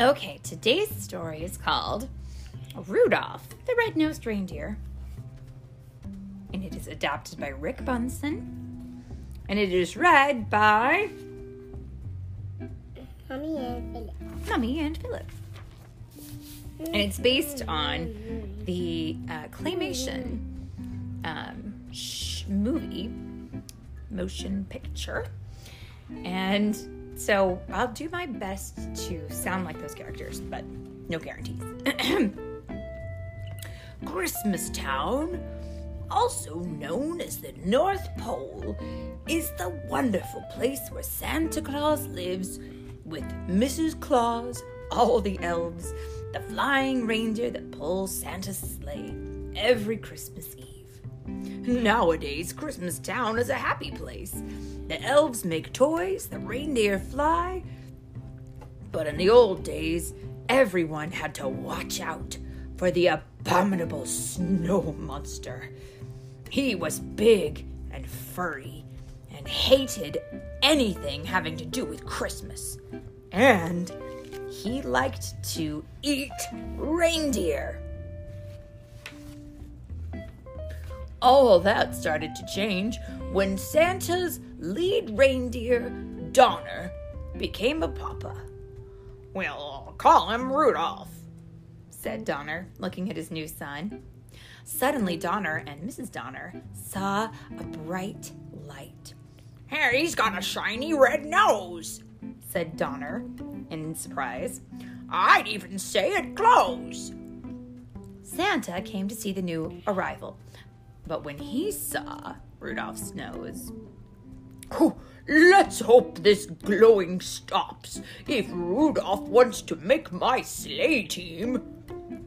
Okay, today's story is called Rudolph the Red-Nosed Reindeer. And it is adapted by Rick Bunsen. And it is read by Mommy and Philip. Mummy and Philip. And it's based on the uh, claymation um, sh- movie, motion picture. And so I'll do my best to sound like those characters, but no guarantees. Christmas Town, also known as the North Pole, is the wonderful place where Santa Claus lives with Mrs. Claus, all the elves, the flying reindeer that pulls Santa's sleigh every Christmas Eve. Nowadays, Christmas Town is a happy place. The elves make toys, the reindeer fly. But in the old days, everyone had to watch out for the abominable snow monster. He was big and furry and hated anything having to do with Christmas. And he liked to eat reindeer. All that started to change when Santa's lead reindeer, Donner, became a papa. Well, call him Rudolph, said Donner, looking at his new son. Suddenly, Donner and Mrs. Donner saw a bright light. Here, he's got a shiny red nose, said Donner in surprise. I'd even say it glows. Santa came to see the new arrival, but when he saw Rudolph's nose, "Oh, Let's hope this glowing stops if Rudolph wants to make my sleigh team,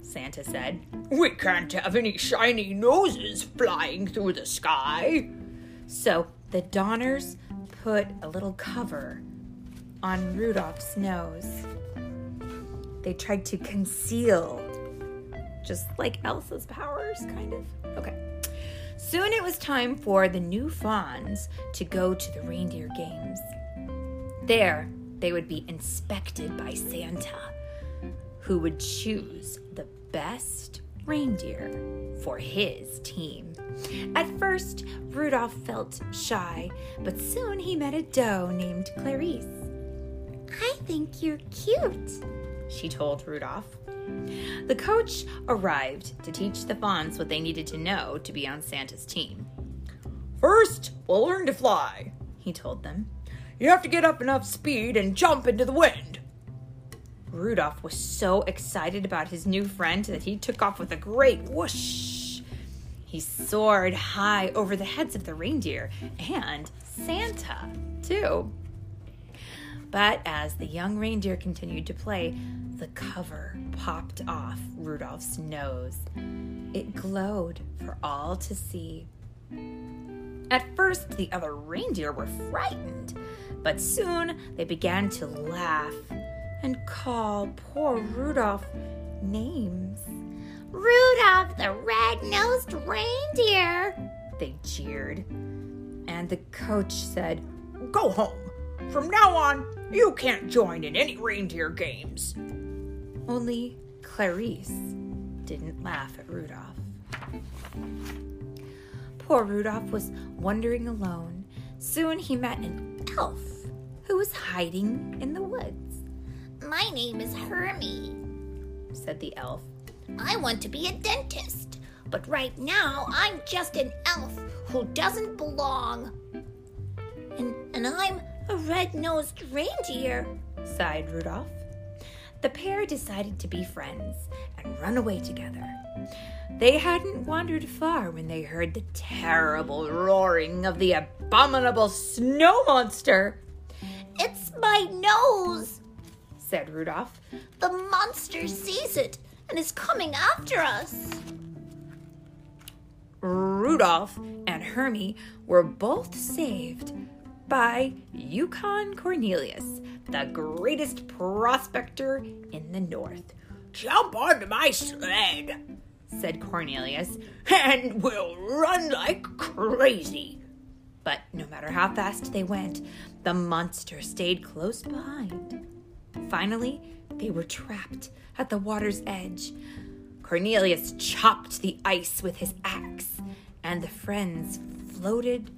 Santa said. We can't have any shiny noses flying through the sky. So the Donners put a little cover on Rudolph's nose. They tried to conceal, just like Elsa's powers, kind of. Okay. Soon it was time for the new fawns to go to the reindeer games. There, they would be inspected by Santa, who would choose the best reindeer for his team. At first, Rudolph felt shy, but soon he met a doe named Clarice. I think you're cute, she told Rudolph. The coach arrived to teach the fawns what they needed to know to be on Santa's team. First, we'll learn to fly, he told them. You have to get up enough speed and jump into the wind. Rudolph was so excited about his new friend that he took off with a great whoosh. He soared high over the heads of the reindeer and Santa, too. But as the young reindeer continued to play, the cover popped off Rudolph's nose. It glowed for all to see. At first, the other reindeer were frightened, but soon they began to laugh and call poor Rudolph names. Rudolph the red-nosed reindeer, they jeered. And the coach said, Go home. From now on, you can't join in any reindeer games. Only Clarice didn't laugh at Rudolph. Poor Rudolph was wandering alone. Soon he met an elf who was hiding in the woods. My name is Hermie, said the elf. I want to be a dentist, but right now I'm just an elf who doesn't belong. And, and I'm a red nosed reindeer, sighed Rudolph. The pair decided to be friends and run away together. They hadn't wandered far when they heard the terrible roaring of the abominable snow monster. It's my nose, said Rudolph. The monster sees it and is coming after us. Rudolph and Hermie were both saved by Yukon Cornelius, the greatest prospector in the north. Jump onto my sled, said Cornelius, and we'll run like crazy. But no matter how fast they went, the monster stayed close behind. Finally, they were trapped at the water's edge. Cornelius chopped the ice with his axe, and the friends floated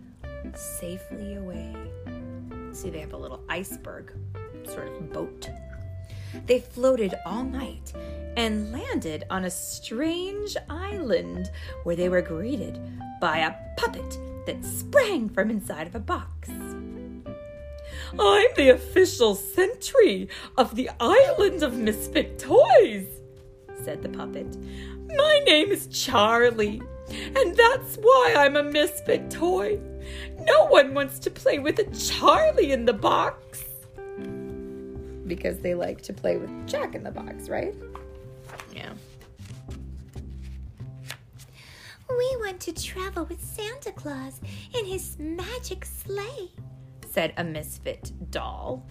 safely away. See, they have a little iceberg sort of boat. They floated all night and landed on a strange island where they were greeted by a puppet that sprang from inside of a box. I'm the official sentry of the island of misfit toys, said the puppet. My name is Charlie, and that's why I'm a misfit toy. No one wants to play with a Charlie in the box. Because they like to play with Jack in the box, right? Yeah. We want to travel with Santa Claus in his magic sleigh, said a misfit doll.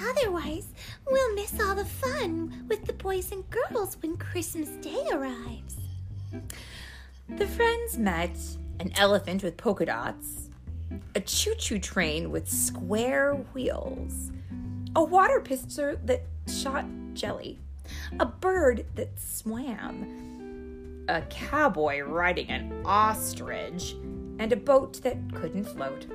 Otherwise, we'll miss all the fun with the boys and girls when Christmas Day arrives. The friends met an elephant with polka dots, a choo choo train with square wheels, a water pistol that shot jelly, a bird that swam, a cowboy riding an ostrich, and a boat that couldn't float.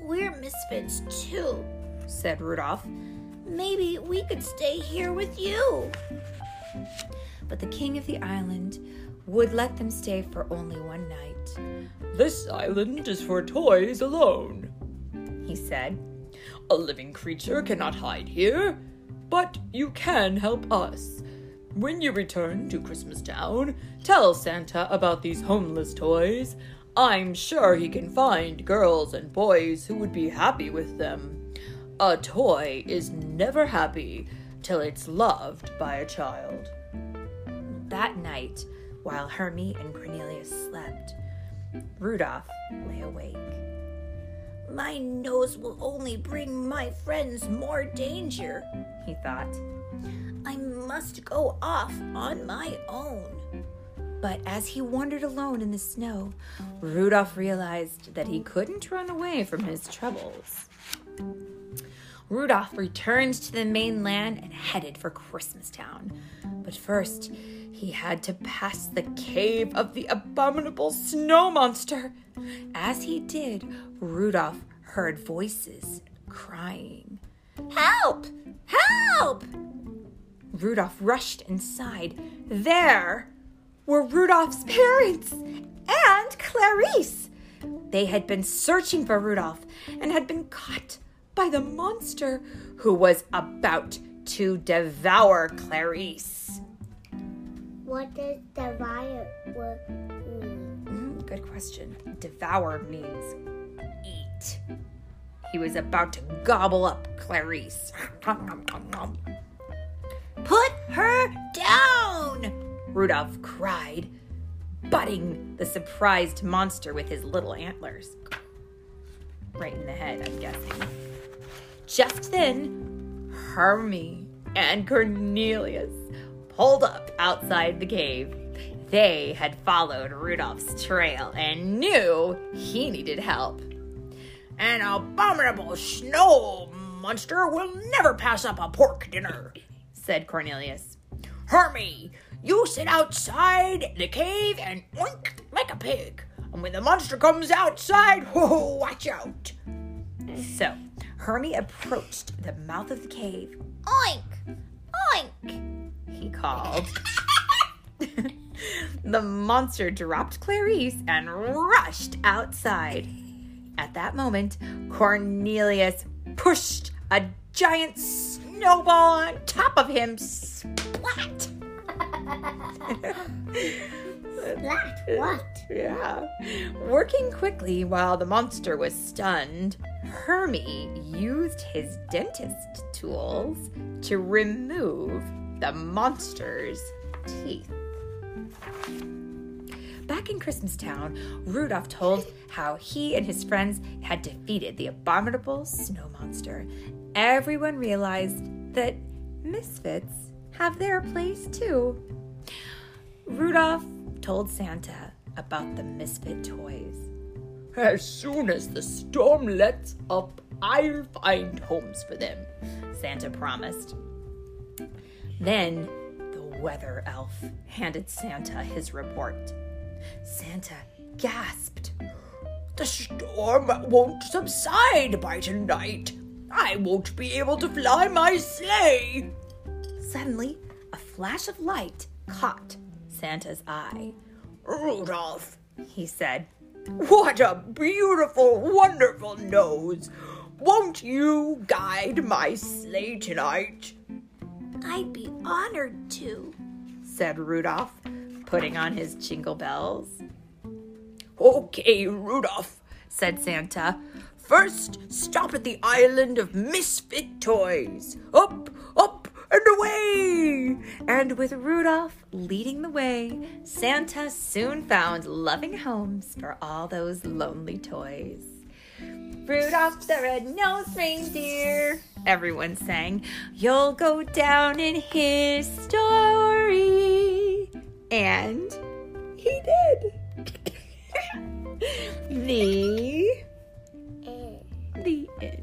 We're misfits too, said Rudolph. Maybe we could stay here with you. But the king of the island would let them stay for only one night. This island is for toys alone, he said. A living creature cannot hide here, but you can help us. When you return to Christmas Town, tell Santa about these homeless toys. I'm sure he can find girls and boys who would be happy with them. A toy is never happy till it's loved by a child. That night, while Hermie and Cornelius slept, Rudolph lay awake. My nose will only bring my friends more danger, he thought. I must go off on my own. But as he wandered alone in the snow, Rudolph realized that he couldn't run away from his troubles. Rudolph returned to the mainland and headed for Christmastown. But first, he had to pass the cave of the abominable snow monster. As he did, Rudolph heard voices crying. Help! Help! Rudolph rushed inside. There were Rudolph's parents and Clarice. They had been searching for Rudolph and had been caught by the monster who was about to devour Clarice. What does devour mean? Mm, good question. Devour means eat. He was about to gobble up Clarice. Put her down! Rudolph cried, butting the surprised monster with his little antlers. Right in the head, I'm guessing. Just then, Hermie and Cornelius pulled up outside the cave. They had followed Rudolph's trail and knew he needed help. An abominable snow monster will never pass up a pork dinner, said Cornelius. Hermie, you sit outside the cave and oink like a pig. And when the monster comes outside, whoa, watch out. So, Hermie approached the mouth of the cave. Oink! Oink! He called. the monster dropped Clarice and rushed outside. At that moment, Cornelius pushed a giant snowball on top of him. Splat! Splat what? Yeah. Working quickly while the monster was stunned, Hermie used his dentist tools to remove the monster's teeth. Back in Christmastown, Rudolph told how he and his friends had defeated the abominable snow monster. Everyone realized that misfits have their place too. Rudolph told Santa about the misfit toys. As soon as the storm lets up, I'll find homes for them, Santa promised. Then the weather elf handed Santa his report. Santa gasped. The storm won't subside by tonight. I won't be able to fly my sleigh. Suddenly, a flash of light caught Santa's eye. Rudolph, He said, what a beautiful, wonderful nose. Won't you guide my sleigh tonight? I'd be honored to. said Rudolph, putting on his jingle bells. Okay, Rudolph, said Santa. First, stop at the island of misfit toys. Up, up, underway! And with Rudolph leading the way, Santa soon found loving homes for all those lonely toys. Rudolph the red-nosed reindeer, everyone sang. You'll go down in history. And he did. the the end. Eh.